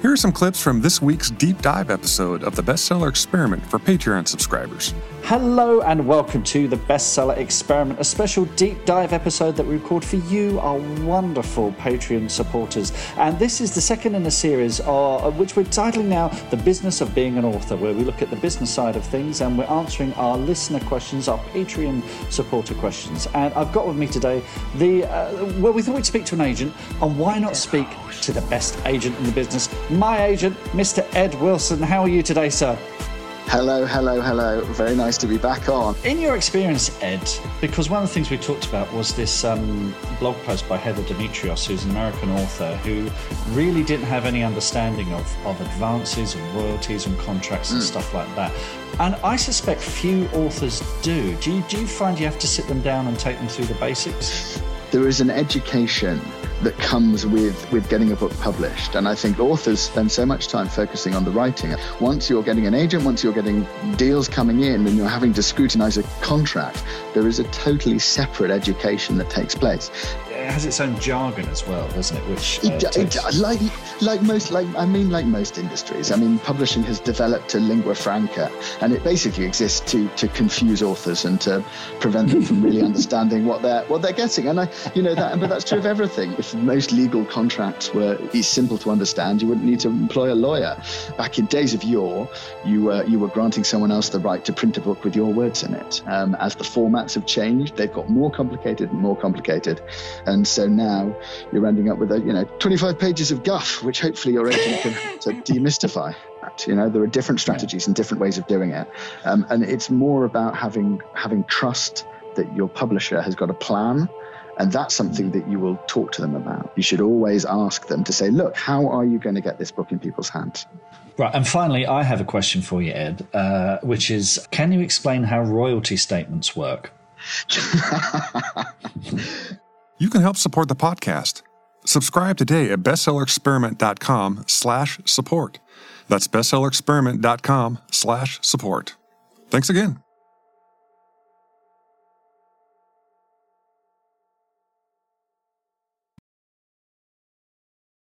Here are some clips from this week's deep dive episode of the Bestseller Experiment for Patreon subscribers. Hello and welcome to the Bestseller Experiment, a special deep dive episode that we record for you, our wonderful Patreon supporters. And this is the second in a series, uh, which we're titling now The Business of Being an Author, where we look at the business side of things and we're answering our listener questions, our Patreon supporter questions. And I've got with me today the, uh, well, we thought we'd speak to an agent, and why not speak to the best agent in the business, my agent, Mr. Ed Wilson. How are you today, sir? Hello, hello, hello. Very nice to be back on. In your experience, Ed, because one of the things we talked about was this um, blog post by Heather Demetrios, who's an American author who really didn't have any understanding of, of advances and royalties and contracts and mm. stuff like that. And I suspect few authors do. Do you, do you find you have to sit them down and take them through the basics? There is an education that comes with with getting a book published. And i think authors spend so much time focusing on the writing. Once you're getting an agent once you're getting deals coming in and you're having to scrutinize a contract there is a totally separate education that takes place. It has its own jargon as well, doesn't it? Which uh, it, it, like like most like I mean like most industries. I mean, publishing has developed a lingua franca, and it basically exists to to confuse authors and to prevent them from really understanding what they're what they're getting. And I, you know that, but that's true of everything. If most legal contracts were simple to understand, you wouldn't need to employ a lawyer. Back in days of yore, you were you were granting someone else the right to print a book with your words in it. Um, as the formats have changed, they've got more complicated and more complicated. And and so now you're ending up with a, you know 25 pages of guff, which hopefully your agent can to demystify. You know there are different strategies and different ways of doing it, um, and it's more about having having trust that your publisher has got a plan and that's something that you will talk to them about. You should always ask them to say, look, how are you going to get this book in people's hands? Right. And finally, I have a question for you, Ed, uh, which is can you explain how royalty statements work? You can help support the podcast. Subscribe today at bestsellerexperiment.com slash support. That's bestsellerexperiment.com slash support. Thanks again.